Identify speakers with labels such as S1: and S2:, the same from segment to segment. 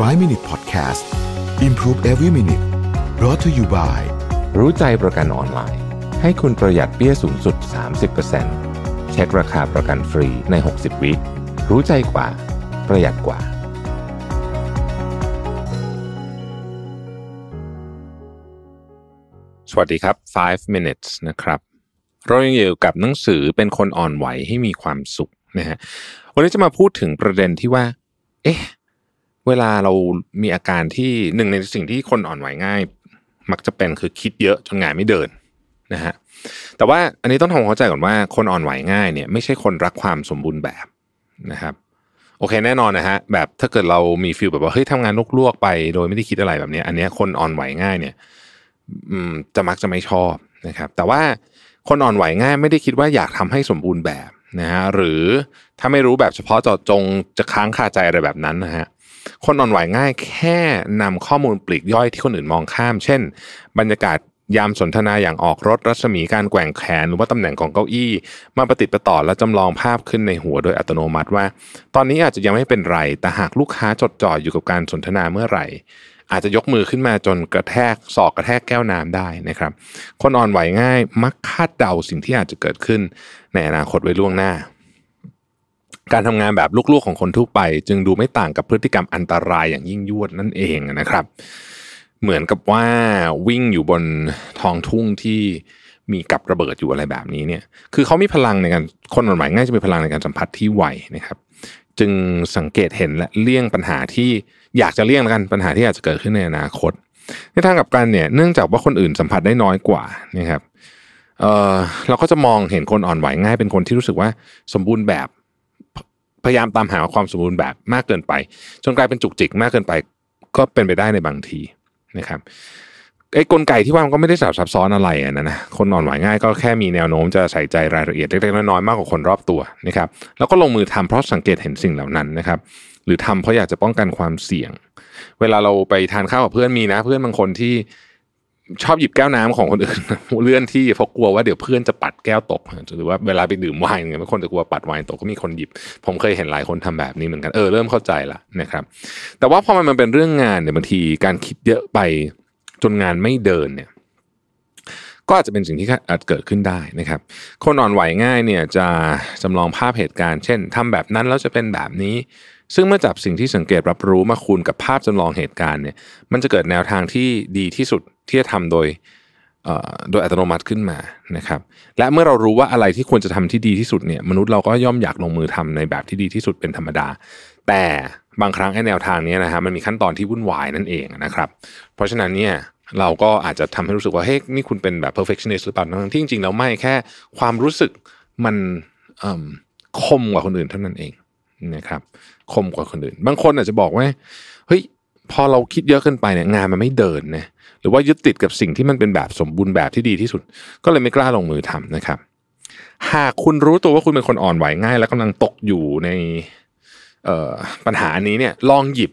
S1: 5 Minute Podcast Improve Every Minute brought to you by
S2: รู้ใจประกันออนไลน์ ให้คุณประหยัดเปี้ยสูงสุด 30%เช็คราคาประกันฟรีใน 60 วิรู้ใจกว่า ประหยัดกว่า สวัสดีครับ 5 minutes นะครับ เรายังอยู่กับหนังสือเป็นคนอ่อนไหวให้มีความสุขนะฮะวันนี้จะมาพูดถึงประเด็นที่ว่า เอ๊ะ เวลาเรามีอาการที่หนึ่งในสิ่งที่คนอ่อนไหวง่าย มักจะเป็นคือคิดเยอะจนงานไม่เดินนะฮะแต่ว่าอันนี้ต้องทำความเข้าใจก่อนว่าคนอ่อนไหวง่ายเนี่ยไม่ใช่คนรักความสมบูรณ์แบบนะครับโอเคแน่นอนนะฮะแบบถ้าเกิดเรามีฟิลแบบว่าเฮ้ยทำงานลวกๆไป โดยไม่ได้คิดอะไรแบบนี้อันเนี้ยคนอ่อนไหวง่ายเนี่ยจะมักจะไม่ชอบนะครับ แต่ว่าคนอ่อนไหวง่ายไม่ได้คิดว่าอยากทำให้สมบูรณ์แบบนะฮะหรือถ้าไม่รู้แบบเฉพาะเจาะจงจะค้างคาใจอะไรแบบนั้นนะฮะ คนอ่อนไหวง่ายแค่นำข้อมูลปลีกย่อยที่คนอื่นมองข้าม เช่น บรรยากาศยามสนทนาอย่างออกรถรัศมีการแกว่งแขนหรือว่าตำแหน่งของเก้าอี้ มาประติดประต่อและจำลองภาพขึ้นในหัวโดยอัตโนมัติว่า ตอนนี้อาจจะยังไม่เป็นไร แต่หากลูกค้าจดจ่ออยู่กับการสนทนาเมื่อไหร่ อาจจะยกมือขึ้นมาจนกระแทกศอกกระแทกแก้วน้ำได้นะครับ คนอ่อนไหวง่ายมักคาดเดาสิ่งที่อาจจะเกิดขึ้นในอนาคตไว้ล่วงหน้า การทำงานแบบลูกๆของคนทั่วไป จึงดูไม่ต่างกับพฤติกรรมอันตรายอย่างยิ่งยวดนั่นเองนะครับ เหมือนกับว่าวิ่งอยู่บนท้องทุ่งที่มีกับระเบิดอยู่อะไรแบบนี้เนี่ย คือเขามีพลังในการคนอ่อนไหวง่ายจะมีพลังในการสัมผัสที่ไวนะครับ จึงสังเกตเห็นและเลี่ยงปัญหาที่อยากจะเลี่ยงกันปัญหาที่อาจจะเกิดขึ้นในอนาคต ในทางกับกันเนี่ยเนื่องจากว่าคนอื่นสัมผัสได้น้อยกว่านะครับเเราก็จะมองเห็นคนอ่อนไหวง่ายเป็นคนที่รู้สึกว่าสมบูรณ์แบบ พยายามตามหาความสมบูรณ์แบบมากเกินไป จนกลายเป็นจุกจิกมากเกินไป ก็เป็นไปได้ในบางทีนะครับไอ้กลไกที่ว่ามันก็ไม่ได้สับซับซ้อนอะไรนะนะคนอ่อนไหวง่ายก็แค่มีแนวโน้มจะใส่ใจรายละเอียดเล็กๆน้อยๆมากกว่าคนรอบตัวนะครับ แล้วก็ลงมือทำเพราะสังเกตเห็นสิ่งเหล่านั้นนะครับ หรือทำเพราะอยากจะป้องกันความเสี่ยง เวลาเราไปทานข้าวกับเพื่อนมีนะ เพื่อนบางคนที่ ชอบหยิบแก้วน้ำของคนอื่นเลื่อนที่เพราะกลัวว่าเดี๋ยวเพื่อนจะปัดแก้วตกหรือว่าเวลาไปดื่มไวน์เนี่ยบางคนจะกลัวปัดไวน์ตกก็มีคนหยิบ ผมเคยเห็นหลายคนทำแบบนี้เหมือนกันเออเริ่มเข้าใจละนะครับ แต่ว่าพอมันเป็นเรื่องงานเนี่ยบางทีการคิดเยอะไปจนงานไม่เดินเนี่ย ก็อาจจะเป็นสิ่งที่อาจเกิดขึ้นได้นะครับ คนอ่อนไหวง่ายเนี่ยจะจำลองภาพเหตุการณ์ เช่นทำแบบนั้นแล้วจะเป็นแบบนี้ ซึ่งเมื่อจับสิ่งที่สังเกตรับรู้มาคูณกับภาพจำลองเหตุการณ์เนี่ย มันจะเกิดแนวทางที่ดีที่สุดที่จะทำโดยเอ่อโดยอัตโนมัติขึ้นมานะครับ และเมื่อเรารู้ว่าอะไรที่ควรจะทำที่ดีที่สุดเนี่ย มนุษย์เราก็ย่อมอยากลงมือทำในแบบที่ดีที่สุดเป็นธรรมดา แต่บางครั้งไอ้แนวทางนี้นะฮะมันมีขั้นตอนที่วุ่นวายนั่นเองนะครับ เพราะฉะนั้นเนี่ยเราก็อาจจะทำให้รู้สึกว่าเฮ้ยนี่คุณเป็นแบบ perfectionist หรือเปล่าทั้งที่จริงๆแล้วไม่แค่ความรู้สึกมันคมกว่าคนอื่นเท่านั้นเอง นะครับคมกว่าคนอื่น บางคนอาจจะบอกว่าเฮ้ยพอเราคิดเยอะเกินไปเนี่ยงานมันไม่เดินนะหรือว่ายึดติดกับสิ่งที่มันเป็นแบบสมบูรณ์แบบที่ดีที่สุด ก็เลยไม่กล้าลงมือทำนะครับ หากคุณรู้ตัวว่าคุณเป็นคนอ่อนไหวง่าย และกำลังตกอยู่ในปัญหาอันนี้เนี่ยลองหยิบ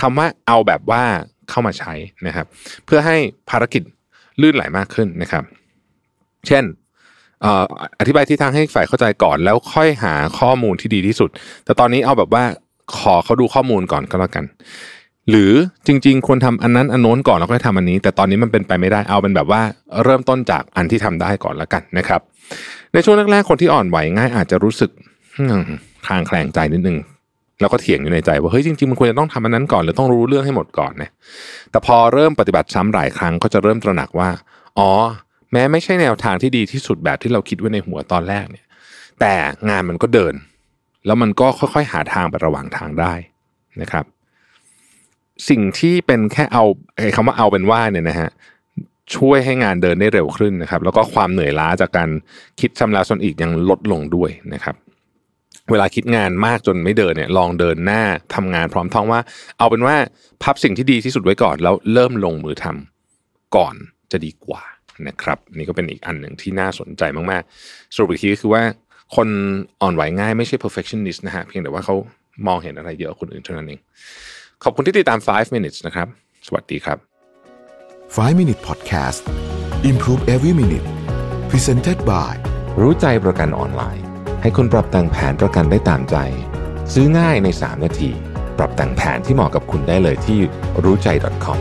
S2: คำว่าเอาแบบว่าเข้ามาใช้นะครับ เพื่อให้ภารกิจลื่นไหลมากขึ้นนะครับ เช่น อธิบายที่ทางให้ฝ่ายเข้าใจก่อนแล้วค่อยหาข้อมูลที่ดีที่สุด แต่ตอนนี้เอาแบบว่าขอเขาดูข้อมูลก่อนก็แล้วกัน หรือจริง ๆ ควรทำอันนั้นอันโน้นก่อนแล้วค่อยทำอันนี้ แต่ตอนนี้มันเป็นไปไม่ได้เอาเป็นแบบว่าเริ่มต้นจากอันที่ทำได้ก่อนแล้วกันนะครับ ในช่วงแรกๆคนที่อ่อนไหวง่ายอาจจะรู้สึกคลางแคลงใจนิดนึงแล้วก็เถียงอยู่ในใจว่าเฮ้ยจริงๆมันควรจะต้องทำอันนั้นก่อนหรือต้องรู้เรื่องให้หมดก่อนนะแต่พอเริ่มปฏิบัติซ้ำหลายครั้งก็จะเริ่มตระหนักว่า อ๋อ แม้ไม่ใช่แนวทางที่ดีที่สุดแบบที่เราคิดไว้ในหัวตอนแรกเนี่ย แต่งานมันก็เดิน แล้วมันก็ค่อยๆ หาทางไประหว่างทางได้นะครับ สิ่งที่เป็นแค่เอาไอ้คำว่าเอาเป็นว่าเนี่ยนะฮะช่วยให้งานเดินได้เร็วขึ้นนะครับ แล้วก็ความเหนื่อยล้าจากการคิดซ้ำแล้วซ้ำอีกยังลดลงด้วยนะครับ เวลาคิดงานมากจนไม่เดินเนี่ย ลองเดินหน้าทำงานพร้อมท้องว่า เอาเป็นว่าพับสิ่งที่ดีที่สุดไว้ก่อน แล้วเริ่มลงมือทำก่อนจะดีกว่า นะครับนี่ก็เป็นอีกอันหนึ่งที่น่าสนใจมากๆสรุปอีกทีก็คือว่าคนอ่อนไหวง่ายไม่ใช่ perfectionist นะฮะเพียงแต่ว่าเขามองเห็นอะไรเยอะกว่าคนอื่นเท่านั้นเอง ขอบคุณที่ติดตาม 5 minutes นะครับ สวัสดีครับ
S1: 5 Minute Podcast Improve Every Minute Presented by
S2: รู้ใจประกันออนไลน์ ให้คุณปรับแต่งแผนประกันได้ตามใจ ซื้อง่ายใน 3 นาที ปรับแต่งแผนที่เหมาะกับคุณได้เลยที่รู้ใจ .com